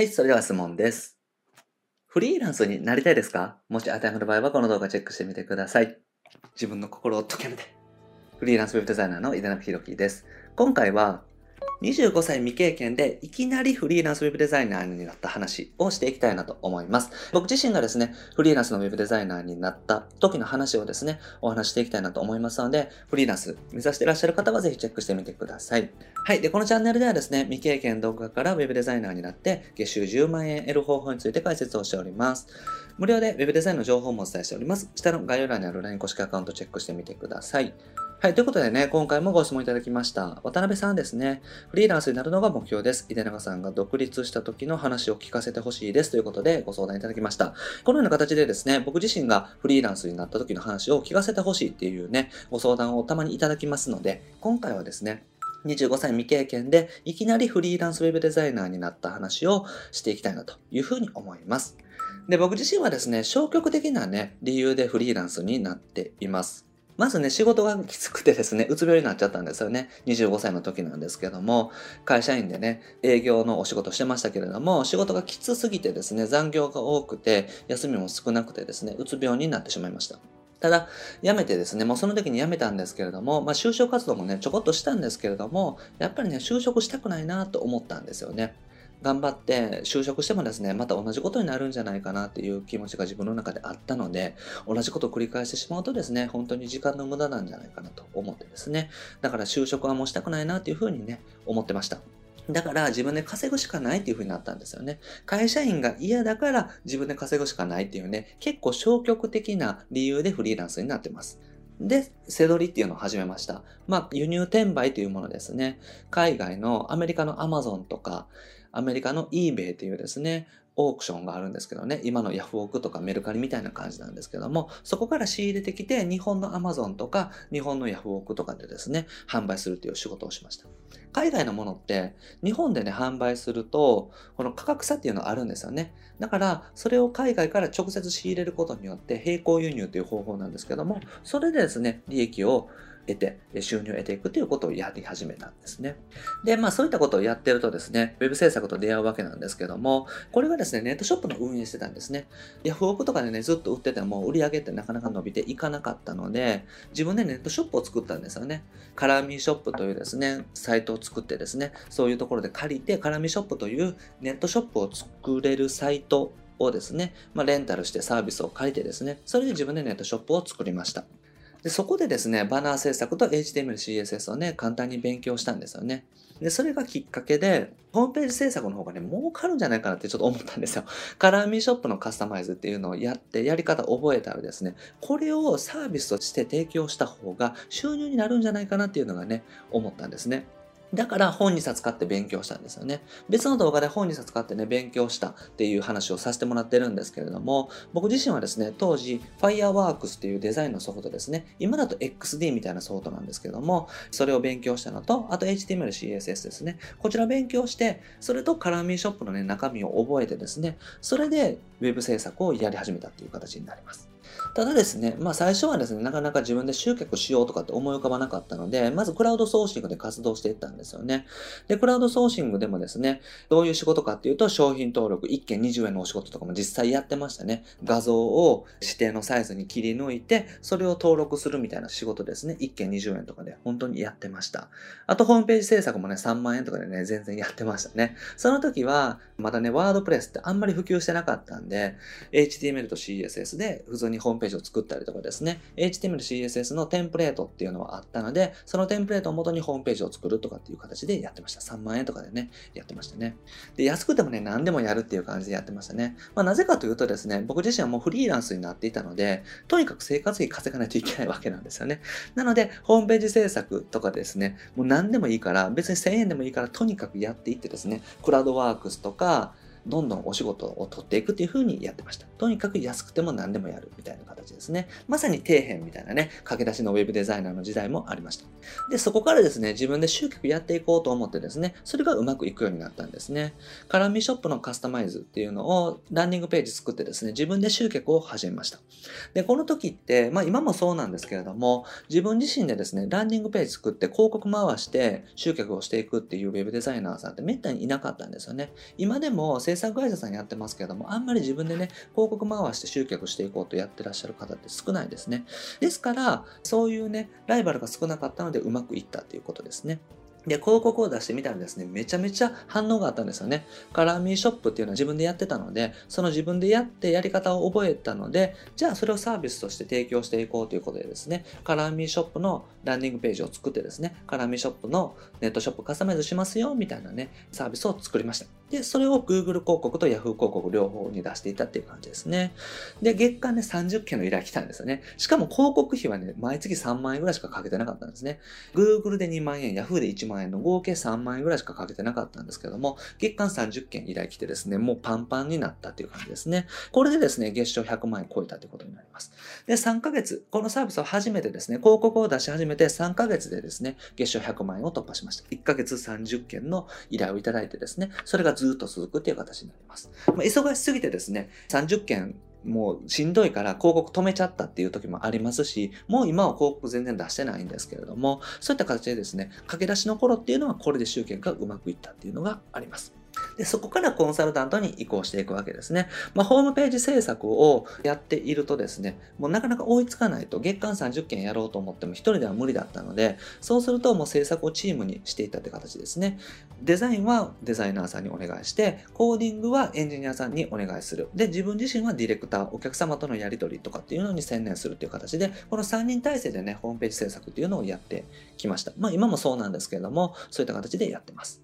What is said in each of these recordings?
はい、それでは質問です。フリーランスになりたいですか？もし当てはまる場合はこの動画チェックしてみてください。自分の心を解けめて。フリーランスウェブデザイナーの井田中宏樹です。今回は25歳未経験でいきなりフリーランスウェブデザイナーになった話をしていきたいなと思います。僕自身がですね、フリーランスのウェブデザイナーになった時の話をですね、お話していきたいなと思いますので、フリーランス目指していらっしゃる方はぜひチェックしてみてください。はい。で、このチャンネルではですね、未経験動画からウェブデザイナーになって、月収10万円得る方法について解説をしております。無料でウェブデザインの情報もお伝えしております。下の概要欄にある LINE 公式アカウントチェックしてみてください。はい。ということでね、今回もご質問いただきました。渡辺さんですね。フリーランスになるのが目標です。井出永さんが独立した時の話を聞かせてほしいです。ということでご相談いただきました。このような形でですね、僕自身がフリーランスになった時の話を聞かせてほしいっていうね、ご相談をたまにいただきますので、今回はですね、25歳未経験でいきなりフリーランスウェブデザイナーになった話をしていきたいなというふうに思います。で、僕自身はですね、消極的なね、理由でフリーランスになっています。まずね、仕事がきつくてですね、うつ病になっちゃったんですよね。25歳の時なんですけども、会社員でね、営業のお仕事してましたけれども、仕事がきつすぎてですね、残業が多くて、休みも少なくてですね、うつ病になってしまいました。ただ、辞めてですね、もうその時に辞めたんですけれども、まあ就職活動もね、ちょこっとしたんですけれども、やっぱりね、就職したくないなと思ったんですよね。頑張って就職してもですね、また同じことになるんじゃないかなっていう気持ちが自分の中であったので、同じことを繰り返してしまうとですね、本当に時間の無駄なんじゃないかなと思ってですね、だから就職はもうしたくないなっていうふうにね、思ってました。だから自分で稼ぐしかないっていう風になったんですよね。会社員が嫌だから自分で稼ぐしかないっていうね、結構消極的な理由でフリーランスになってます。で、背取りっていうのを始めました。まあ、輸入転売というものですね。海外のアメリカの Amazon とか、アメリカの eBay というですね、オークションがあるんですけどね、今のヤフオクとかメルカリみたいな感じなんですけども、そこから仕入れてきて、日本の Amazon とか、日本のヤフオクとかでですね、販売するという仕事をしました。海外のものって、日本でね、販売すると、この価格差っていうのがあるんですよね。だから、それを海外から直接仕入れることによって、並行輸入という方法なんですけども、それでですね、利益を得て、収入を得ていくということをやり始めたんですね。で、まあそういったことをやってるとですね、ウェブ制作と出会うわけなんですけども、これがですね、ネットショップの運営してたんですね。ヤフオクとかでね、ずっと売ってても売り上げってなかなか伸びていかなかったので、自分でネットショップを作ったんですよね。カラミショップというですね、サイトを作ってですね、そういうところで借りて、カラミショップというネットショップを作れるサイトをですね、まあ、レンタルしてサービスを借りてですね、それで自分でネットショップを作りました。でそこでですね、バナー制作と HTML、CSS をね、簡単に勉強したんですよね。で、それがきっかけで、ホームページ制作の方がね、儲かるんじゃないかなってちょっと思ったんですよ。カラーミーショップのカスタマイズっていうのをやって、やり方を覚えたらですね、これをサービスとして提供した方が収入になるんじゃないかなっていうのがね、思ったんですね。だから本2冊買って勉強したんですよね。別の動画で本2冊買ってね、勉強したっていう話をさせてもらってるんですけれども、僕自身はですね、当時 Fireworks っていうデザインのソフトですね。今だと XD みたいなソフトなんですけども、それを勉強したのと、あと HTML、CSS ですね。こちら勉強して、それとカラーミーショップのね、中身を覚えてですね、それで Web 制作をやり始めたっていう形になります。ただですね、まあ最初はですね、なかなか自分で集客しようとかって思い浮かばなかったので、まずクラウドソーシングで活動していったんですよね。で、クラウドソーシングでもですね、どういう仕事かっていうと、商品登録1件20円のお仕事とかも実際やってましたね。画像を指定のサイズに切り抜いて、それを登録するみたいな仕事ですね。1件20円とかで本当にやってました。あとホームページ制作もね、3万円とかでね、全然やってましたね。その時は、まだね、ワードプレスってあんまり普及してなかったんで、HTML と CSS で普通にホームページを作ったりとかですね、HTML、CSS のテンプレートっていうのはあったので、そのテンプレートを元にホームページを作るとかっていう形でやってました。3万円とかでね、やってましたね。で、安くてもね、何でもやるっていう感じでやってましたね。まあ、なぜかというとですね、僕自身はもうフリーランスになっていたので、とにかく生活費稼がないといけないわけなんですよね。なので、ホームページ制作とかですね、もう何でもいいから、別に1000円でもいいから、とにかくやっていってですね、クラウドワークスとか、どんどんお仕事を取っていくっていう風にやってました。とにかく安くても何でもやるみたいな形ですね。まさに底辺みたいなね、駆け出しのウェブデザイナーの時代もありました。で、そこからですね、自分で集客やっていこうと思ってですね、それがうまくいくようになったんですね。カラミショップのカスタマイズっていうのをランディングページ作ってですね、自分で集客を始めました。で、この時って、まあ今もそうなんですけれども、自分自身でですね、ランディングページ作って広告回して集客をしていくっていうウェブデザイナーさんってめったにいなかったんですよね。今でも制作会社さんやってますけれども、あんまり自分でね、広告回して集客していこうとやってらっしゃる方って少ないですね。ですから、そういうね、ライバルが少なかったのでうまくいったということですね。で、広告を出してみたらですね、めちゃめちゃ反応があったんですよね。カラーミーショップっていうのは自分でやってたので、その自分でやってやり方を覚えたので、じゃあそれをサービスとして提供していこうということでですね、カラーミーショップのランディングページを作ってですね、カラーミーショップのネットショップカスタマイズしますよ、みたいなね、サービスを作りました。で、それを Google 広告と Yahoo 広告両方に出していたっていう感じですね。で、月間ね、30件の依頼来たんですよね。しかも広告費はね、毎月3万円ぐらいしかかけてなかったんですね。Google で2万円、Yahoo で1万円の合計3万円ぐらいしかかけてなかったんですけども、月間30件依頼来てですね、もうパンパンになったっていう感じですね。これでですね、月賞100万円超えたということになります。で、3ヶ月、このサービスを始めてですね、広告を出し始めて3ヶ月でですね、月賞100万円を突破しました。1ヶ月30件の依頼をいただいてですね、それがずっと続くっていう形になります。まあ、忙しすぎてですね、30件もうしんどいから広告止めちゃったっていう時もありますし、もう今は広告全然出してないんですけれども、そういった形でですね、駆け出しの頃っていうのはこれで集客がうまくいったっていうのがあります。で、そこからコンサルタントに移行していくわけですね。まあ、ホームページ制作をやっているとですね、もうなかなか追いつかないと、月間30件やろうと思っても一人では無理だったので、そうするともう制作をチームにしていったって形ですね。デザインはデザイナーさんにお願いして、コーディングはエンジニアさんにお願いする。で、自分自身はディレクター、お客様とのやり取りとかっていうのに専念するっていう形で、この3人体制でね、ホームページ制作っていうのをやってきました。まあ今もそうなんですけれども、そういった形でやってます。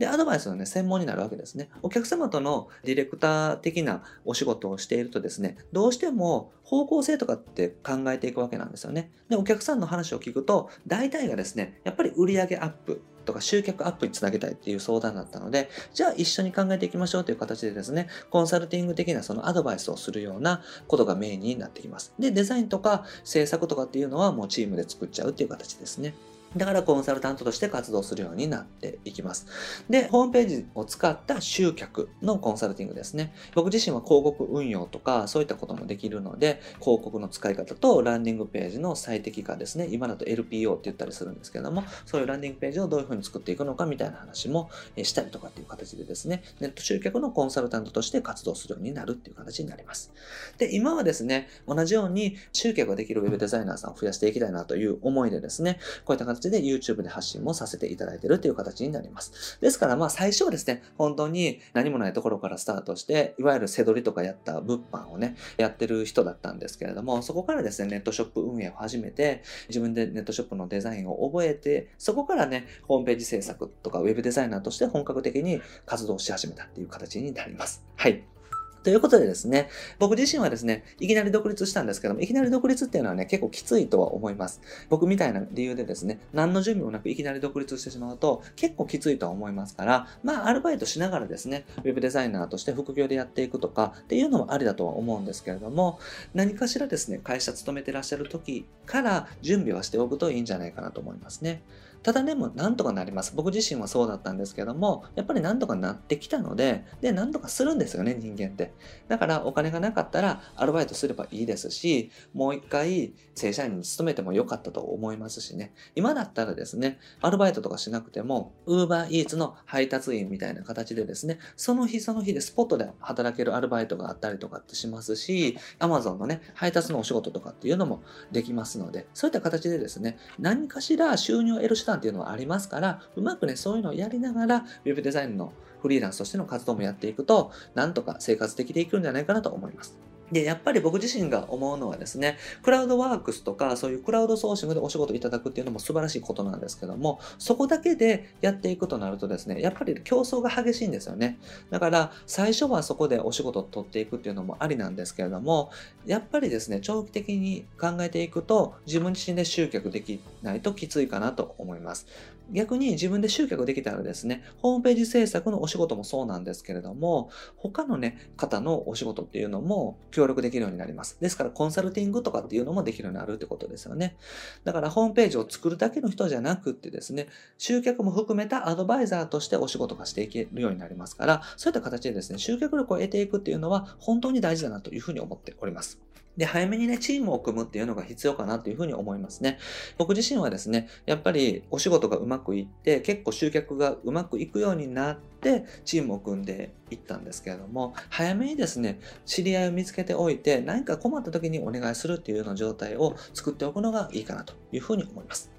で、アドバイスのね、専門になるわけですね。お客様とのディレクター的なお仕事をしているとですね、どうしても方向性とかって考えていくわけなんですよね。で、お客さんの話を聞くと、大体がですね、やっぱり売上アップとか集客アップにつなげたいっていう相談だったので、じゃあ一緒に考えていきましょうという形でですね、コンサルティング的なそのアドバイスをするようなことがメインになってきます。で、デザインとか制作とかっていうのはもうチームで作っちゃうっていう形ですね。だからコンサルタントとして活動するようになっていきます。で、ホームページを使った集客のコンサルティングですね。僕自身は広告運用とかそういったこともできるので、広告の使い方とランディングページの最適化ですね。今だと LPO って言ったりするんですけども、そういうランディングページをどういうふうに作っていくのかみたいな話もしたりとかっていう形でですね、ネット集客のコンサルタントとして活動するようになるっていう形になります。で、今はですね、同じように集客ができるウェブデザイナーさんを増やしていきたいなという思いでですね、こういった形形で YouTube で発信もさせていただいているという形になります。ですからまあ最初はですね、本当に何もないところからスタートして、いわゆる背取りとかやった物販をね、やってる人だったんですけれども、そこからですね、ネットショップ運営を始めて、自分でネットショップのデザインを覚えて、そこからね、ホームページ制作とかウェブデザイナーとして本格的に活動し始めたっていう形になります。はい。ということでですね、僕自身はですね、いきなり独立したんですけども、いきなり独立っていうのはね、結構きついとは思います。僕みたいな理由でですね、何の準備もなくいきなり独立してしまうと、結構きついとは思いますから、まあ、アルバイトしながらですね、ウェブデザイナーとして副業でやっていくとかっていうのもありだとは思うんですけれども、何かしらですね、会社勤めてらっしゃる時から準備はしておくといいんじゃないかなと思いますね。ただでもなんとかなります。僕自身はそうだったんですけども、やっぱりなんとかなってきたので、で、なんとかするんですよね、人間って。だからお金がなかったらアルバイトすればいいですし、もう一回正社員に勤めてもよかったと思いますしね。今だったらですね、アルバイトとかしなくても、Uber Eats の配達員みたいな形でですね、その日その日でスポットで働けるアルバイトがあったりとかってしますし、Amazon のね、配達のお仕事とかっていうのもできますので、そういった形でですね、何かしら収入を得る手段っていうのはありますから、うまくね、そういうのをやりながら、web デザインのフリーランスとしての活動もやっていくと、なんとか生活できていくんじゃないかなと思います。で、やっぱり僕自身が思うのはですね、クラウドワークスとか、そういうクラウドソーシングでお仕事いただくっていうのも素晴らしいことなんですけども、そこだけでやっていくとなるとですね、やっぱり競争が激しいんですよね。だから、最初はそこでお仕事を取っていくっていうのもありなんですけれども、やっぱりですね、長期的に考えていくと、自分自身で集客できないときついかなと思います。逆に自分で集客できたらですね、ホームページ制作のお仕事もそうなんですけれども、他のね、方のお仕事っていうのも協力できるようになります。ですからコンサルティングとかっていうのもできるようになるってことですよね。だからホームページを作るだけの人じゃなくってですね、集客も含めたアドバイザーとしてお仕事がしていけるようになりますから、そういった形でですね、集客力を得ていくっていうのは本当に大事だなというふうに思っております。で、早めにね、チームを組むっていうのが必要かなというふうに思いますね。僕自身はですね、やっぱりお仕事がうまくいって結構集客がうまくいくようになってチームを組んでいったんですけれども早めにですね知り合いを見つけておいて何か困った時にお願いするっていうような状態を作っておくのがいいかなというふうに思います。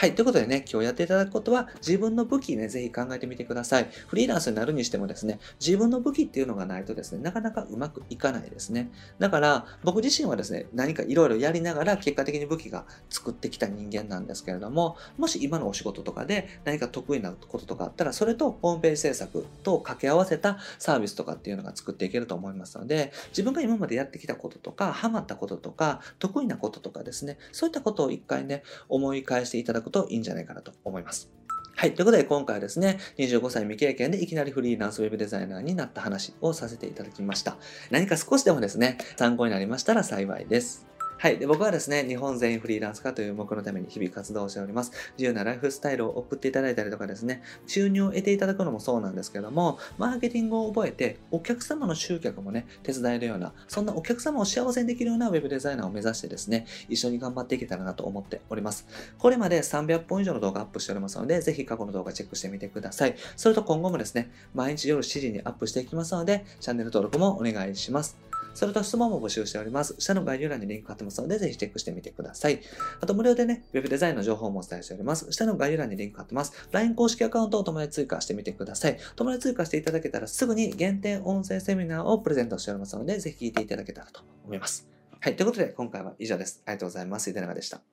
はい。ということでね、今日やっていただくことは、自分の武器ね、ぜひ考えてみてください。フリーランスになるにしてもですね、自分の武器っていうのがないとですね、なかなかうまくいかないですね。だから、僕自身はですね、何かいろいろやりながら、結果的に武器が作ってきた人間なんですけれども、もし今のお仕事とかで何か得意なこととかあったら、それとホームページ制作と掛け合わせたサービスとかっていうのが作っていけると思いますので、自分が今までやってきたこととか、ハマったこととか、得意なこととかですね、そういったことを一回ね、思い返していただくといいんじゃないかなと思います。はい。ということで、今回はですね、25歳未経験でいきなりフリーランスウェブデザイナーになった話をさせていただきました。何か少しでもですね、参考になりましたら幸いです。はい。で、僕はですね、日本全員フリーランス化という目のために日々活動しております。自由なライフスタイルを送っていただいたりとかですね、収入を得ていただくのもそうなんですけども、マーケティングを覚えて、お客様の集客もね、手伝えるような、そんなお客様を幸せにできるようなウェブデザイナーを目指してですね、一緒に頑張っていけたらなと思っております。これまで300本以上の動画アップしておりますので、ぜひ過去の動画チェックしてみてください。それと今後もですね、毎日夜7時にアップしていきますので、チャンネル登録もお願いします。それと質問も募集しております。下の概要欄にリンク貼ってますので、ぜひチェックしてみてください。あと無料でね、ウェブデザインの情報もお伝えしております。下の概要欄にリンク貼ってます。LINE 公式アカウントを友達追加してみてください。友達追加していただけたらすぐに限定音声セミナーをプレゼントしておりますので、ぜひ聞いていただけたらと思います。はい。ということで、今回は以上です。ありがとうございます。井手永でした。